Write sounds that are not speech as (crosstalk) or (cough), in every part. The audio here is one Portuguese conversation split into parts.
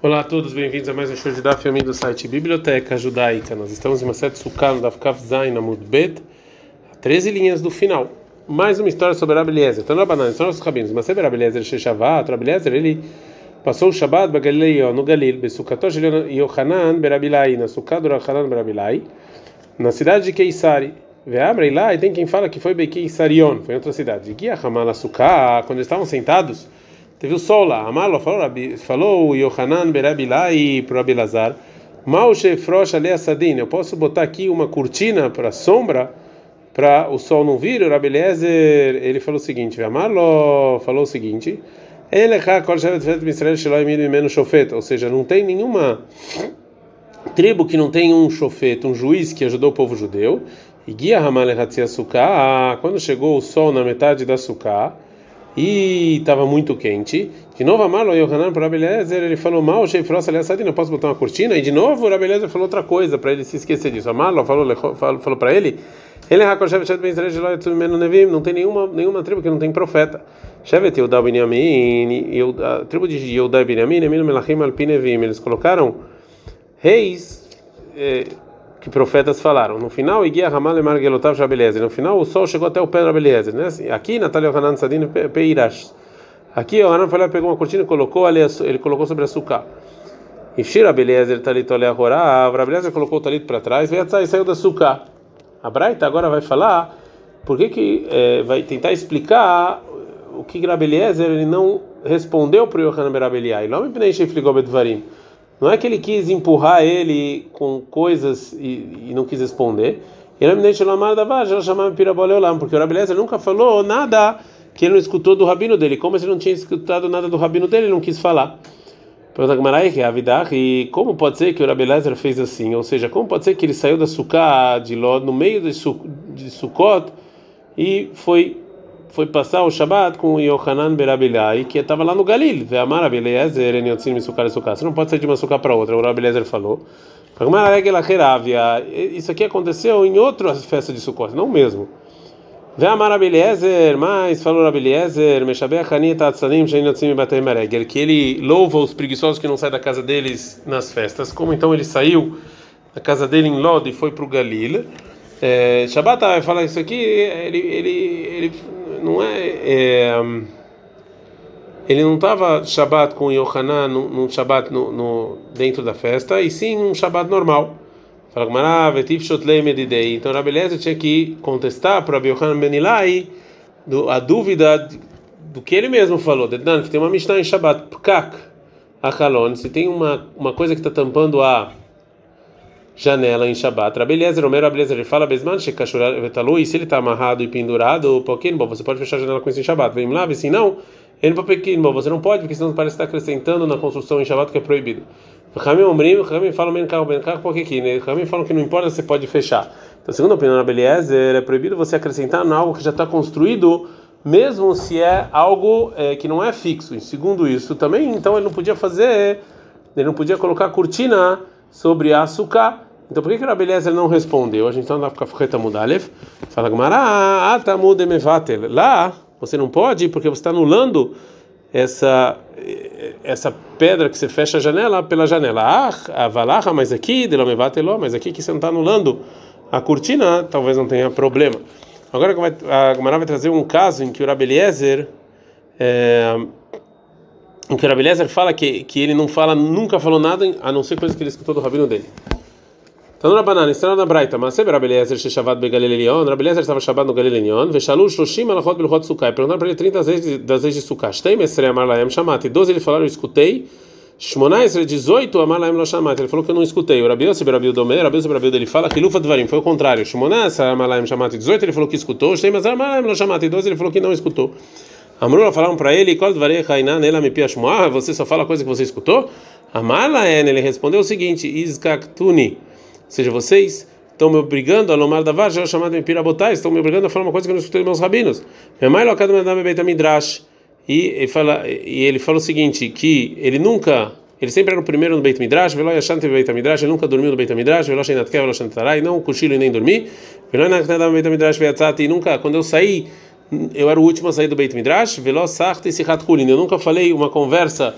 Olá a todos, bem-vindos a mais um show de Daf do site Biblioteca Judaica. Nós estamos em uma sete Sukkah no Daf Kaf Zain Amud Bet, 13 linhas do final. Mais uma história sobre Rabi Eliezer. Então, na banana, são nossos rabinos. Mas sempre Rabi Eliezer Sheshavat, Rabi Eliezer, ele passou o Shabbat no Galil, Besukatosh Yohanan Berabilai, na Sukkah do Yohanan Berabilai, na cidade de Keisari. Veabrei lá e tem quem fala que foi Bekeisarion, foi em outra cidade. Guia Hamala Sukkah, quando estavam sentados, Teve o sol lá. Amalo falou, falou o Yohanan Berabilai para o Abilazar. Mal Shefrosh Ali Assadin. Eu posso botar aqui uma cortina para sombra para o sol não vir? O Rabeliezer, ele falou o seguinte: Amalo falou o seguinte. Ou seja, não tem nenhuma tribo que não tem um chofete, um juiz que ajudou o povo judeu. E guia Hamal quando chegou o sol na metade da sukkah, e estava muito quente. De novo, Amalo Yohanan para Rabelezer, ele falou mal, Sheifrosa Leassadina, posso botar uma cortina? E de novo, o Rabelezer falou outra coisa para ele se esquecer disso. Amalo falou, falou, falou para ele, ele não tem nenhuma, nenhuma tribo que não tem profeta. Shevet Yudá Binyamin, a tribo de Yudá Binyamin, Emino Melachim Alpinevim, eles colocaram reis. Eh, que profetas falaram. No final, Iguia e Margelotav. No final, o sol chegou até o pé do Jabeliezer. Né? Aqui, Natália Hanan Sadin Peirash. Aqui, o Hanan foi lá, pegou uma cortina e colocou ali, ele colocou sobre açúcar. E Shira Beliezer Talit Olea Horá, Rabeliezer colocou o talit para trás, e saiu da açúcar. A Braita agora vai falar por que que é, vai tentar explicar o que Rabeliezer ele não respondeu para o Yohanan Berabeliai. Não me pnei Shefligol Bedvarim. Não é que ele quis empurrar ele com coisas e, e não quis responder. Piraboleolam, porque o Rabelezer nunca falou nada que ele não escutou do rabino dele. Como se ele não tinha escutado nada do rabino dele, ele não quis falar. Pergunta é Avidar, e como pode ser que o Rabelezer fez assim? Ou seja, como pode ser que ele saiu da Sukkah de Ló, no meio de, Sukkot, e foi foi passar o Shabat com Yohanan Berabilai, que estava lá no Galil. Ve'amar Abeliezer, Eniotzin Misukar e Você não pode sair de uma sukkah para outra, o Rabeliezer falou. Isso aqui aconteceu em outra festa de Sukkot, não mesmo. Ve'amar Abeliezer, mas falou Abeliezer, Meshabech Hanit Atzanim Sheinotzim Meregel, que ele louva os preguiçosos que não saem da casa deles nas festas. Como então ele saiu da casa dele em Lod e foi para o Galil. É, Shabbat vai falar isso aqui, ele, ele, ele não é, é ele não estava Shabat com Yohanan num Shabat no, no, dentro da festa, e sim um Shabat normal. Fala Então Rabeleza tinha que contestar para Yohanan Benilai a dúvida do que ele mesmo falou. Que tem uma Mishnah em Shabat, se tem uma, uma coisa que está tampando a janela em Shabbat. Rabeliezer, Romero Rabeliezer, ele fala, Besman, Shekashuratalu, e se ele está amarrado e pendurado, bom, você pode fechar a janela com isso em Shabbat. Vem lá, se não, ele bom, você não pode, porque senão parece estar acrescentando na construção em Shabbat que é proibido. Ramim Omrim, Ramim fala carro, porque aqui, né? Ramim falam que não importa, você pode fechar. Então, segundo a opinião da Beliezer, é proibido você acrescentar algo que já está construído, mesmo se é algo é, que não é fixo. E segundo isso, também, então ele não podia fazer, ele não podia colocar cortina sobre açúcar então por que que o Rabeliezer não respondeu? A gente está na Kafreta Mudalev. Fala Gamara, Atamud Emevatel. Lá você não pode porque você está anulando essa essa pedra que você fecha a janela pela janela. Ah, avalaha, mas aqui, Delomevatel, mas aqui que você não está anulando a cortina, talvez não tenha problema. Agora a Gamara vai trazer um caso em que o Rabeliezer é, em que o Rabeliezer fala que, que ele não fala, nunca falou nada a não ser coisa que ele escutou do rabino dele. Então, na banana, está na Braita, mas sempre Rabeliezer Sheshavat Begalilelion, Rabeliezer estava Shabbat no Galilelion, Veshalu Shoshim Alachot Belchot Sukai, perguntaram para ele 30 vezes das vezes de Sukkah, Shtei Mesre Amar Laem Shamat, 12 ele falaram, eu escutei, Shmonais 18 Amar Laem Lo Shamat, ele falou que eu não escutei, o Rabiel sobre Rabiel Domer, Rabiel sobre Rabiel dele fala que Lufa Dvarim, foi o contrário, Shmonais Amar Laem Shamat, 18 ele falou que escutou, Shtei Mesre Amar Laem Lo Shamat, 12 ele falou que não escutou. Amrula falaram para ele, Kol Dvarei Hainan Ela Me Piashmoah, você só fala coisa que você escutou? Amar Laem, ele respondeu o seguinte, Izkaktuni, ou seja, vocês estão me obrigando a lomar da varja, chamado de pirabotai, estão me obrigando a falar uma coisa que eu não escutei dos meus rabinos. Minha mãe locada me dá beita midrash. E ele fala, e ele fala o seguinte, que ele nunca, ele sempre era o primeiro no Beit Midrash, velo yashante Beit Midrash, ele nunca dormiu no Beit Midrash, velo shenat kev, velo shantarai, não cochilo e nem dormi, velo naknadam Beit Midrash veatzati, e nunca, quando eu saí, eu era o último a sair do Beit Midrash, velo sarti sihat kulin, eu nunca falei uma conversa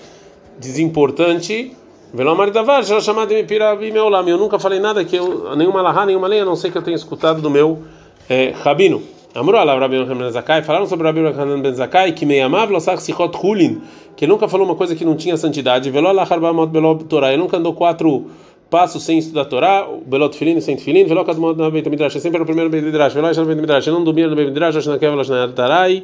desimportante Velo Maridavar, já chamado de Pirabi Meolam. Eu nunca falei nada que eu, nenhuma lahá, nenhuma lei, a não sei que eu tenho escutado do meu é, rabino. Amru ala Rabi ben Zakai, falaram sobre Rabi Yochanan ben Zakai que meiamav losach sichot hulin, que nunca falou uma coisa que não tinha santidade. Velo ala harbamot belo Torah, ele nunca andou quatro passos sem estudar Torá, belot filin sem filin, velo kadmot na Beit Midrash, sempre era o primeiro Beit Midrash, velo na Beit Midrash, não dormia no Beit Midrash, na kevelas na tarai,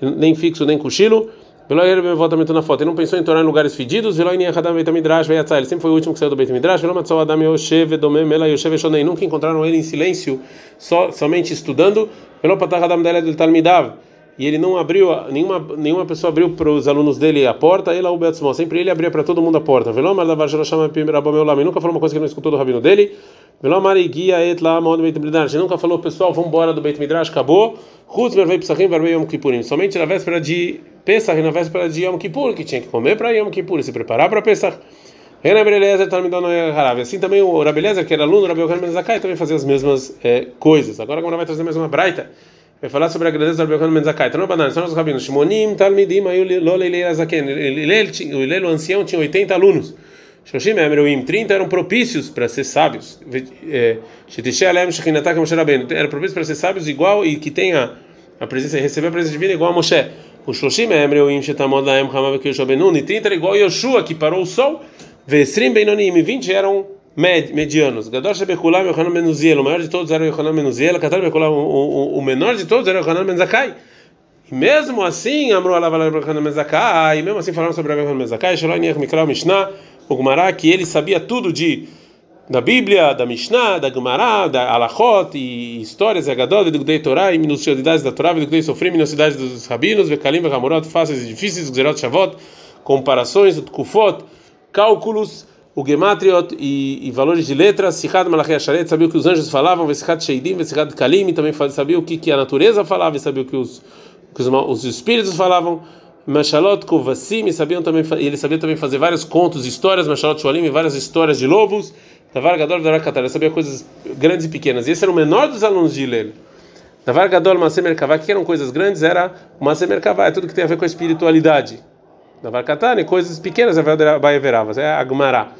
nem fixo nem cochilo. Velo ele voltamento na foto. Ele não pensou em Torá em lugares fedidos. Velo em Yachadam Beit veio Ele sempre foi o último que saiu do Beit Midrash. Velo matzal Adam Yoshev Domem Mela Yoshev Shonei. Nunca encontraram ele em silêncio, só somente estudando. Velo patach Adam Dele del Talmidav. E ele não abriu, nenhuma nenhuma pessoa abriu para os alunos dele a porta. Ele o Beatzmó. Sempre ele abria para todo mundo a porta. Velo Mardavar Shalosham Pim Rabomeu Lam. Nunca falou uma coisa que não escutou do rabino dele. Beit Midrash. Nunca falou pessoal, vamos embora do Beit Midrash. Acabou. Chutz Vervei Psachim Vervei Yom Kippurim. Somente na véspera de Pesach na véspera de Yom Kippur, que tinha que comer para Yom Kippur se preparar para Pesach. Assim também o Rabelezer, que era aluno Rabi Yochanan Ben Zakai, também fazia as mesmas é, coisas. Agora, agora vai trazer mais uma braita. Vai falar sobre a grandeza do Yochanan Ben Zakai. Então, banana, são os rabinos. Shimonim, Talmidim, Ayu, Lolei, Azaken. O Ilelo ancião tinha 80 alunos. Shoshim Emreuim, 30 eram propícios para ser sábios. Era propício para ser sábios igual e que tenha a presença, receber a presença divina igual a Moshe. O Shoshim Emreuim, Shetamod Laem, Hamav Kishobenun, e 30 era igual a Yoshua, que parou o sol. Vesrim Benonim, e 20 eram med, medianos. Gadosh Bekulam, Yohanan Menuziel, o maior de todos era Yohanan Menuziel, Katar Bekulam, o menor de todos era Yohanan Menzakai. E mesmo assim, Amru Alavala Yohanan Menzakai, e mesmo assim falaram sobre Yohanan Menzakai, Shalom Yech Mikra Mishnah, o Gumará, que ele sabia tudo de da Bíblia, da Mishnah, da Gumará, da Alachot, e histórias, e Agadol, e do Gdei Torá, e minuciosidades da Torá, do Gdei Sofrim, minuciosidades dos rabinos, Vekalim, Vekamorot, fáceis e difíceis, Gzerot Shavot, comparações, Kufot, cálculos, o Gematriot e, e, valores de letras, Sichad Malachei Asharet, sabia o que os anjos falavam, Vesichad Sheidim, Vesichad Kalim, também sabia o que, que a natureza falava, sabia o que os, que os, os espíritos falavam, Mashalot Kovassim, sabiam também, ele sabia também fazer vários contos, histórias, Mashalot Shualim, várias histórias de lobos, Davar Gadol Davar ele sabia coisas grandes e pequenas, e esse era o menor dos alunos de Hillel. Davar Gadol Masem Merkavá, que eram coisas grandes, era Masem Merkavá, é tudo que tem a ver com a espiritualidade. Davar Katane, coisas pequenas, é Veravas, é a Gmará.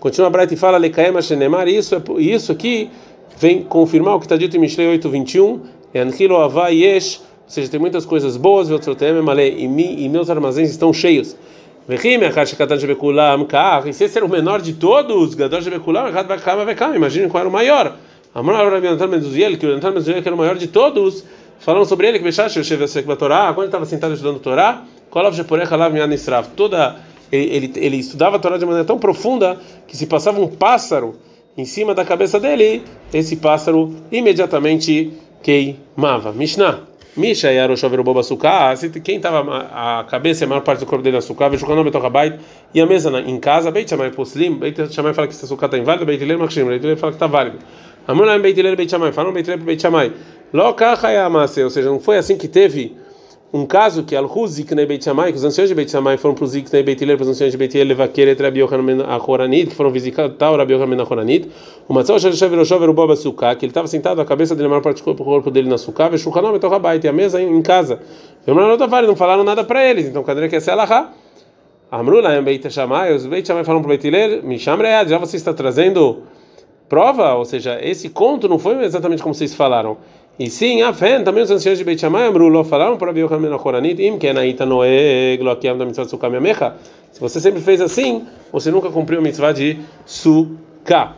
Continua a Bright e fala, Lekaema Shenemar, isso, é, isso aqui vem confirmar o que está dito em Mishlei 8:21, Anhilo Avá Yesh, ou seja, tem muitas coisas boas, e meus armazéns estão cheios. E se esse era o menor de todos, imagine qual era o maior. Que o era o maior de todos, falando sobre ele, que quando ele estava sentado estudando Torá, toda ele, ele, ele estudava a Torá de maneira tão profunda que se passava um pássaro em cima da cabeça dele, esse pássaro imediatamente queimava. Mishnah. Misha e Aroshover Boba Sukkah, quem estava a cabeça e a maior parte do corpo dele Sukkah, vejo o nome Beit e a mesa em casa, Beit Shammai Poslim, Beit Shammai fala que essa Sukkah está inválida, Beit Hillel Machshim, Beit Hillel fala que está válido. Amulam Beit Hillel Beit Shammai, falam Beit Hillel Beit Shammai. Lokacha Yamase, ou seja, não foi assim que teve um caso que Al-Hu Ziknei Beit Shammai, que os anciãos de Beit Shammai foram para o Ziknei Beit Hillel, para os anciãos de Beit Hillel, Levaqueret Rabi Yochanan Achoranit, que foram visitar o Rabi Yochanan Achoranit, o Matzah Shashav Roshover Boba Sukkah, que ele estava sentado, a cabeça dele, a maior parte do corpo dele na Sukkah, e Shulchanam Etorabait, e a mesa em casa. Não falaram nada para eles, então cadê que é Selahá? Amrula Beit Shammai, os Beit Shammai falam para o Beit Hillel, Misham Read, já você está trazendo prova, ou seja, esse conto não foi exatamente como vocês falaram. E sim, a fé, também os anciãos de Beit Shammai, Amru, falaram para Rabi Yochanan Achoranit, im ken aita noeg lo akiam da mitzvah sukkah mecha. Se você sempre fez assim, você nunca cumpriu a mitzvah de sukkah.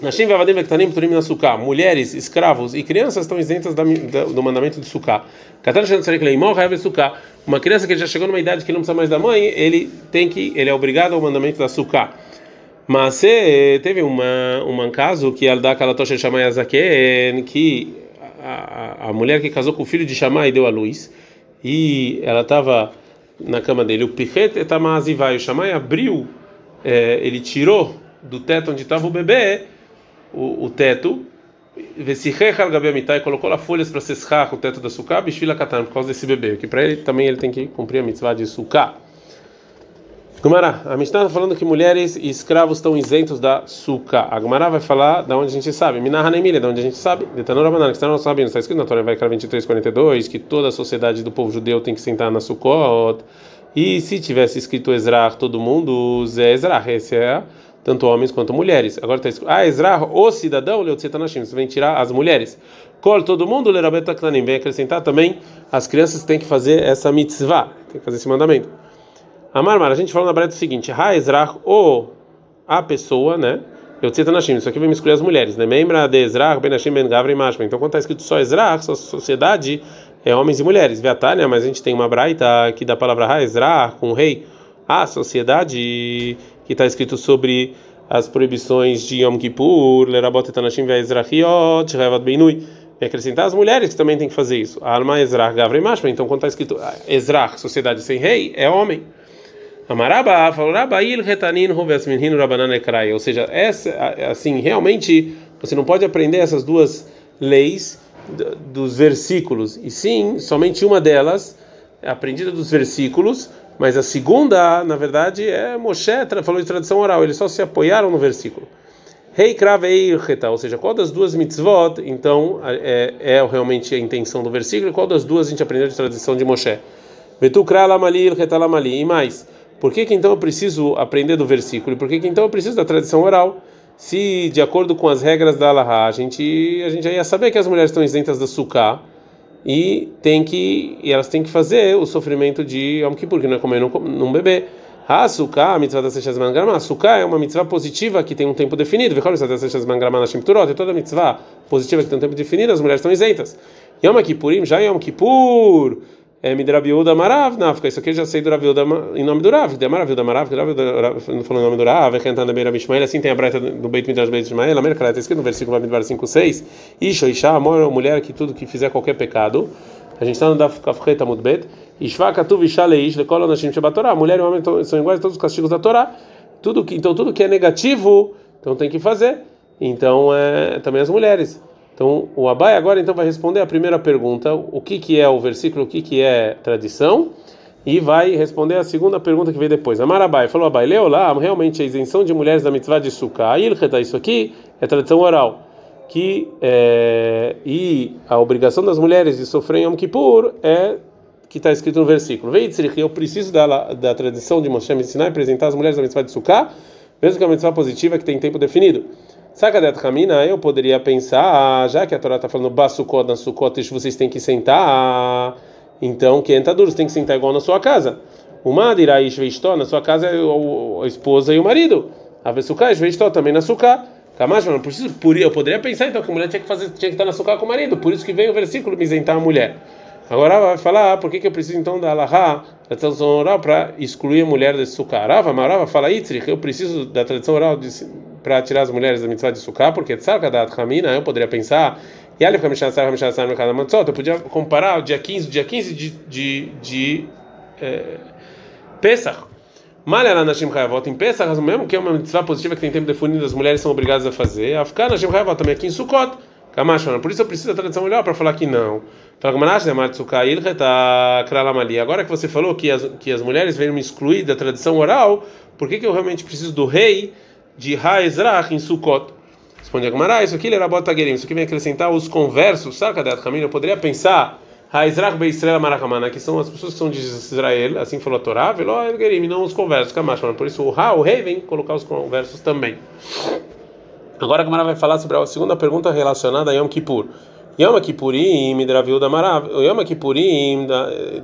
Nashim vavadim vektanim turim na sukkah. Mulheres, escravos e crianças estão isentas da, da, do mandamento de sukkah. Katan shen tzarek leimor hayav sukkah. Uma criança que já chegou numa idade que não precisa mais da mãe, ele tem que, ele é obrigado ao mandamento da sukkah. Mas teve uma, um caso que Alda Kalatosha Shamayazaken, que a, a, mulher que casou com o filho de Shammai deu à luz e ela estava na cama dele. O Pichet etamazivai, o Shammai abriu, é, ele tirou do teto onde estava o bebê, o, o teto, e colocou lá folhas para sescar o teto da sukkah, bishvila katan, por causa desse bebê, que para ele também ele tem que cumprir a mitzvah de sukkah. Gumara, a Mishnah está falando que mulheres e escravos estão isentos da suca. A Gumara vai falar da onde a gente sabe. Minah Hanemilha, da onde a gente sabe. Detanora Banana, que está no nosso. Está escrito na Torá, vai 23, 42, que toda a sociedade do povo judeu tem que sentar na Sukkot. E se tivesse escrito Ezra todo mundo, Zé Ezra, esse é tanto homens quanto mulheres. Agora está escrito, ah, Ezra, o cidadão, Leotzetanashim, você vem tirar as mulheres. Col, todo mundo, Lerabeta Klanim, vem acrescentar também, as crianças têm que fazer essa mitzvah, tem que fazer esse mandamento. Amar, a gente falou na breta o seguinte, Ha Ezra, o a pessoa, né? Leotzetanashim, isso aqui vem me escolher as mulheres, né? Membra de Ezra, Benashim, Ben Gavra e Mashma. Então, quando está escrito só Ezra, sua sociedade é homens e mulheres. Viatânia, mas a gente tem uma braita aqui da palavra Haezra com o rei. A sociedade que está escrito sobre as proibições de Yom Kippur, Lerabot etanashim ve'ezrachiot, Revat beinui. E acrescentar as mulheres que também tem que fazer isso. Alma Ezrach Gavre Mashma. Então, quando está escrito Ezrach, sociedade sem rei, é homem. Amaraba, Falorabail, Retanin, Rovesminhin, Rabanan Ekrai. Ou seja, essa, assim, realmente, você não pode aprender essas duas leis dos versículos, e sim, somente uma delas é aprendida dos versículos, mas a segunda, na verdade, é Moshe falou de tradição oral, eles só se apoiaram no versículo. Rei Kravei ou seja, qual das duas mitzvot, então, é, é, realmente a intenção do versículo, e qual das duas a gente aprendeu de tradição de Moshe? Vetukra lamali lamali, e mais, por que, que então eu preciso aprender do versículo, por que, que então eu preciso da tradição oral? se de acordo com as regras da Allahá, a gente a gente já ia saber que as mulheres estão isentas da suká e tem que e elas têm que fazer o sofrimento de Yom Kippur, que não é comer num, num bebê. A suká, a mitzvah da Sechas Mangrama, a suká é uma mitzvah positiva que tem um tempo definido. Vê qual é a Sechas Mangrama na Shimturot, toda mitzvah positiva que tem um tempo definido, as mulheres estão isentas. Yom Kippurim, já Yom Kippur, é Midrabiuda Marav, Nafka. Isso aqui eu já sei do Raviuda em nome do Rav. De Maraviuda Marav, não falou o nome do Rav, Rentando Beira Mishmael, assim tem a breta do Beit Midrash Beit Ishmael, a Merkala está escrito no versículo Bamidbar 5, 6. Isha, Isha, amor, mulher que tudo que fizer qualquer pecado. A gente está no Daf Kafreta Mudbet. Ishva Katuv Isha Leish, Lekol Anashim Torá. Mulher e homem são iguais a todos os castigos da Torá. Tudo que, então tudo que é negativo, então tem que fazer. Então, é, também as mulheres. Então, o Abai agora então vai responder a primeira pergunta, o que que é o versículo, o que que é tradição, e vai responder a segunda pergunta que vem depois. Amar Abai falou Abai, leu lá, realmente a isenção de mulheres da mitzvah de sukkah, isso aqui é tradição oral, que é, e a obrigação das mulheres de sofrer Yom Kippur é que está escrito no versículo. Veitzrich, eu preciso da, da tradição de Moshe me ensinar e apresentar as mulheres da mitzvah de sukkah, mesmo que é uma mitzvah positiva que tem tempo definido. Sakadet Hamina, eu poderia pensar, já que a Torá está falando Basukot na Sukot, vocês têm que sentar, então que entra duro, você tem que sentar igual na sua casa. O Madiraish Veistó, na sua casa é a esposa e o marido. A Vesuká Veistó também na Suká. Kamash, não preciso, eu poderia pensar então que a mulher tinha que fazer, tinha que estar na Suká com o marido, por isso que vem o versículo me isentar a mulher. Agora vai falar ah, por que, que eu preciso então da Allahá, da tradição oral, para excluir a mulher desse sukkah. Rava, Marava fala Itrich, eu preciso da tradição oral para tirar as mulheres da mitzvah de sukkah, porque Tzarkadat Hamina, eu poderia pensar, e Alif Hamishasar Hamishasar Mekada Matzot, eu podia comparar o dia 15, o dia 15 de, de, de é, Pesach. Malha Nashim Hayavot em Pesach, mesmo que é uma mitzvah positiva que tem tempo definido, as mulheres são obrigadas a fazer. Afkar Nashim Hayavot também aqui em Sukkot. Por isso eu preciso da tradição melhor para falar que não. Agora que você falou que as, que as mulheres vêm me excluir da tradição oral, por que, que eu realmente preciso do rei de Haezrach em Sukkot? Responde Agmará, isso aqui era Botaguerim, isso aqui vem acrescentar os conversos, saca da Eu poderia pensar, Haezrach Be Israel Marakamana, que são as pessoas que são de Israel, assim falou a Torá, Veló Gerim, não os conversos, Por isso o Ha, o rei, vem colocar os conversos também. Agora a Gamara vai falar sobre a segunda pergunta relacionada a Yom Kippur. Yom Kippurim de Raviuda Marav. Yom Kippurim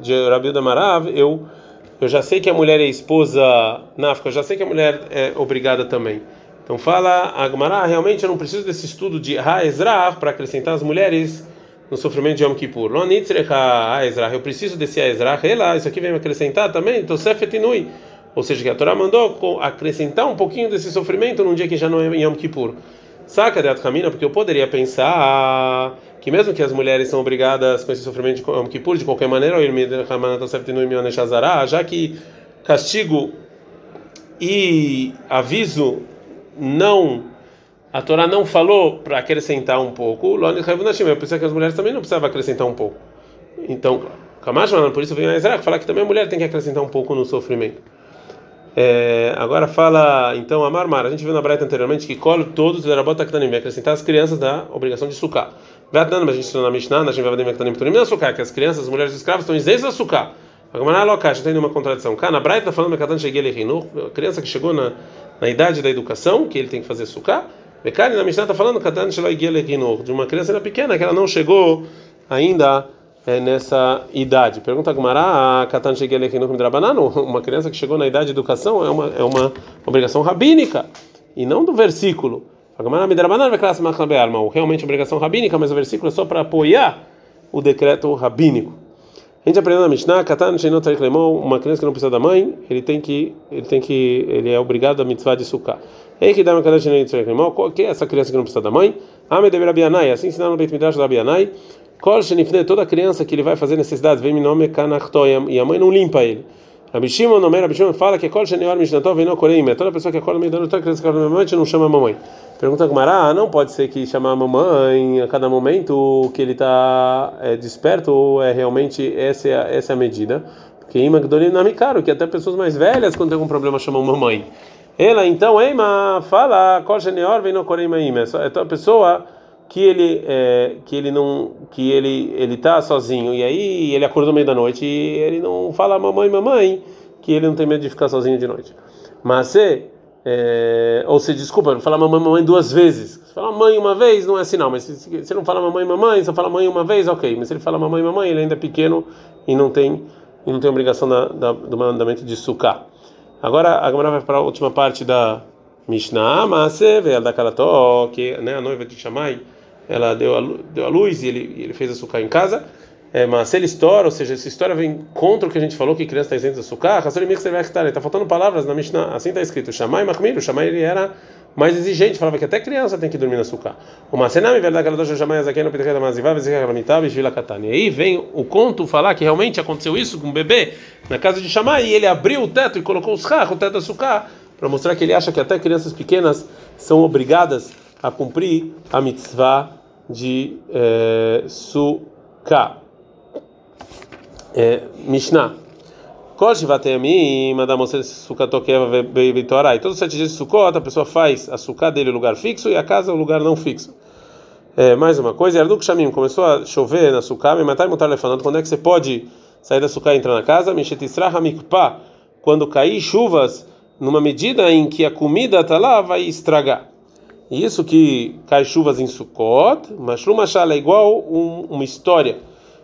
de Raviuda Marav, eu eu já sei que a mulher é esposa na África, eu já sei que a mulher é obrigada também. Então fala a Gemara, realmente eu não preciso desse estudo de Ha'ezrah para acrescentar as mulheres no sofrimento de Yom Kippur. Eu preciso desse Ha'ezrah, isso aqui vem me acrescentar também, Tosefet Inui. Ou seja, que a Torá mandou acrescentar um pouquinho desse sofrimento num dia que já não é Yom Kippur. Saca de Atkamina, porque eu poderia pensar que mesmo que as mulheres são obrigadas com esse sofrimento de Kippur de qualquer maneira, já que castigo e aviso não a Torá não falou para acrescentar um pouco, eu pensei que as mulheres também não precisavam acrescentar um pouco. Então, por isso vem a Ezra falar que também a mulher tem que acrescentar um pouco no sofrimento. É, agora fala, então, a Marmar. A gente viu na Braita anteriormente que colhe todos acrescentar as crianças da obrigação de sucar. Vatnan, a gente ensinou na Mishnah, na Shimvavadim Aktanim Turim, na sucar, que as crianças, as mulheres escravas estão isentas da sucar. Agora, locacha, tem uma contradição. Kana Braita está falando que cheguei ele a criança que chegou na, na idade da educação, que ele tem que fazer suká. Bekari na Mishnah está falando de uma criança pequena que ela não chegou ainda é, nessa idade. Pergunta a Gumara, Katan (laughs) uma criança que chegou na idade de educação é uma, é uma obrigação rabínica e não do versículo. Realmente obrigação rabínica, mas o versículo é só para apoiar o decreto rabínico. A gente aprendeu na Mishnah, Katan uma criança que não precisa da mãe, ele tem que, ele tem que, ele é obrigado a mitzvah de sukkah. Ei que dá uma qual que é essa criança que não precisa da mãe? Ame de Rabianai, assim ensinaram no Beit Midrash da Rabianai. Kol shenifne, toda criança que ele vai fazer necessidades, vem nome kanachto, e a mãe não limpa ele. Rabi Shimon, no Rabi Shimon fala que kol shenior mishnatov vem no koreim, toda pessoa que acorda meio da noite, toda criança acorda meio não chama a mamãe. Pergunta com Mará, não pode ser que chamar a mamãe a cada momento que ele está é, desperto ou é realmente essa é a, essa é a medida? Porque Imagdolim não é caro, que até pessoas mais velhas quando tem algum problema chamam mamãe. Ela então, Eima, fala, Kosheneor vem no Koreimaim. É a pessoa que ele é, que ele não que ele ele tá sozinho e aí ele acordou no meio da noite e ele não fala mamãe, mamãe, que ele não tem medo de ficar sozinho de noite. Mas se é, ou se desculpa, fala mamãe, mamãe duas vezes. Se fala mãe uma vez, não é sinal, mas se, se não fala mamãe, mamãe, só fala mãe uma vez, ok. Mas se ele fala mamãe, mamãe, ele ainda é pequeno e não tem e não tem obrigação da, da, do mandamento de sucar. Agora a Gamara vai para a última parte da Mishnah, mas vê da Kalató, que né, a noiva de Shammai, ela deu a, deu a luz e ele, ele fez açúcar em casa. É, mas se ele estoura, ou seja, essa história vem contra o que a gente falou que criança está isenta de açúcar, está faltando palavras na Mishnah, assim está escrito, Shammai Mahmir, o Shammai ele era mais exigente, falava que até criança tem que dormir no açúcar. E aí vem o conto falar que realmente aconteceu isso com um bebê na casa de Shammai, e ele abriu o teto e colocou os carros, o teto do açúcar, para mostrar que ele acha que até crianças pequenas são obrigadas a cumprir a mitzvah de é, sukkah. É, Mishnah. Todos os sete dias de Sukkot, a pessoa faz a sukkah dele o lugar fixo e a casa o lugar não fixo. É, mais uma coisa, Erduk Shamim começou a chover na sukkah, me matar e montar lefando. Quando é que você pode sair da sukkah e entrar na casa? Mishetisra Hamikpa, quando cair chuvas, numa medida em que a comida está lá, vai estragar. Isso que cai chuvas em Sukkot, mas Mashal é igual um, uma história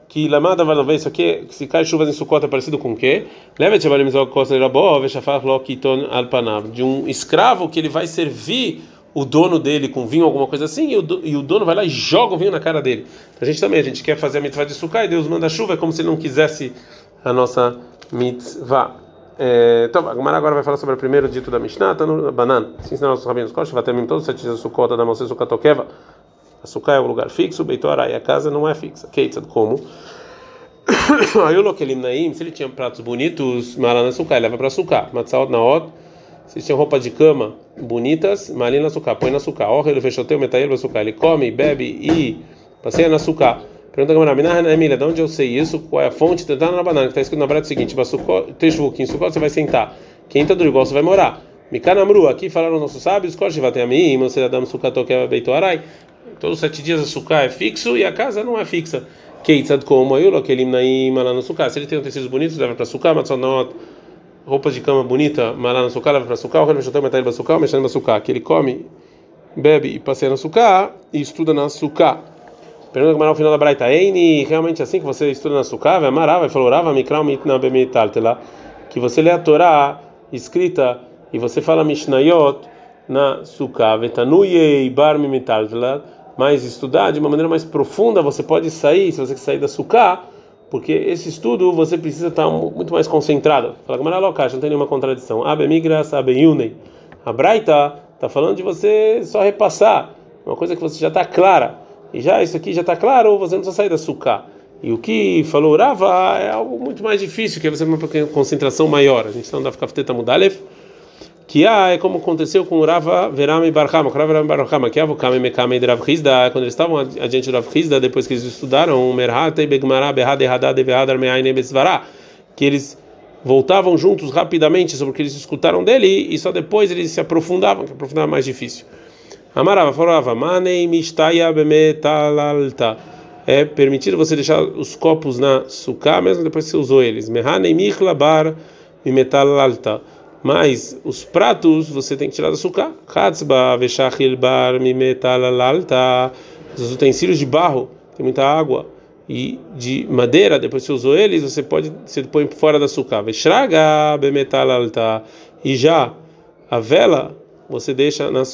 que lamada vai ver isso aqui, se cai chuvas em Sukkot é parecido com o quê? De um escravo que ele vai servir o dono dele com vinho, alguma coisa assim, e o, e o dono vai lá e joga o vinho na cara dele. A gente também, a gente quer fazer a mitzvah de Sukkot e Deus manda chuva, é como se ele não quisesse a nossa mitzvah. É, então, a agora vai falar sobre o primeiro dito da Mishnah, tá no Banan. Se ensinar nossos rabinos, Kosh, vai terminar todos os sete dias da Sukkot, da Moshe Sukkotokeva. A Sukkah é o lugar fixo, Beitorai, a casa não é fixa. Keitzad, como? (coughs) Aí o Lokelim Naim, se ele tinha pratos bonitos, Malana Sukkah, leva para Sukkah. Matzaot Naot, se tinha roupa de cama bonitas, Malina Sukkah, põe na Sukkah. Orra, ele fechou teu metail Sukkah. Ele come, bebe e passeia na Sukkah. Pergunta a Gamara, Emília, de onde eu sei isso? Qual é a fonte? Está na banana, que está escrito na breta seguinte: em Sukkot você vai sentar. Quem está do igual você vai morar. Mikanamru, aqui falaram os nossos sábios, Korshivatem Amim, Mansedadam Sukkato Keva Beitoarai. Todos os sete dias a Sukkah é fixo e a casa não é fixa. Keitzad como aí, Lokelim lá no Sukkah. Se ele tem tecidos bonitos, leva para Sukkah, Matzonot, roupas de cama bonita, malá no Sukkah, leva para Sukkah, o Revishotel Metal Sukkah, mexendo na Sukkah, que ele come, bebe e passeia na Sukkah e estuda na Sukkah. Pergunta que no final da Braita, Eini, realmente assim que você estuda na Sukkah, vai amarava, vai falorava, mikral mitna bemitaltela, que você lê a Torá escrita e você fala Mishnayot na Sukkah, vetanuye bar mimitaltela, mas estudar de uma maneira mais profunda, você pode sair, se você quer sair da Sukkah, porque esse estudo você precisa estar muito mais concentrado. Fala como ela não tem nenhuma contradição. Abe migras, abe yunei. A Braita está falando de você só repassar, uma coisa que você já está clara. E já isso aqui já está claro, você não precisa sair da Sukkah. E o que falou Rava é algo muito mais difícil, que é você ter uma concentração maior. A gente dá ficar feteta mudalef que ah, é como aconteceu com Rava Verame Barhama, Rava Verame Barhama, que é Avukame Mekame Rav quando eles estavam adiante do Rav Hizda, depois que eles estudaram Merhata e Begmará Behad Ehadad Evehad Armeaine Besvará, que eles voltavam juntos rapidamente sobre o que eles escutaram dele e só depois eles se aprofundavam, que aprofundava mais difícil. Amarava, falava, Manei Mishtaya Bemetalalta. é permitido você deixar os copos na suká mesmo depois que você usou eles. Mehanei miklabar metal alta. Mas os pratos você tem que tirar da suká. Hatzba veshachil bar metal alta. Os utensílios de barro tem muita água e de madeira, depois você usou eles, você pode você põe fora da suká. Veshraga bemetal alta. E já a vela você deixa na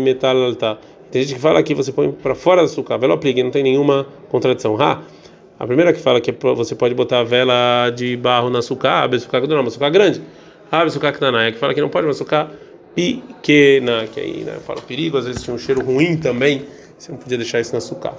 metal alta. Tem gente que fala que você põe para fora da suká. Vela aplique, não tem nenhuma contradição. Ha. A primeira que fala que você pode botar a vela de barro na suká, a suká não, uma grande. A suká que é que fala que não pode, uma suká pequena, que aí, né, fala perigo, às vezes tinha um cheiro ruim também. Você não podia deixar isso na suká.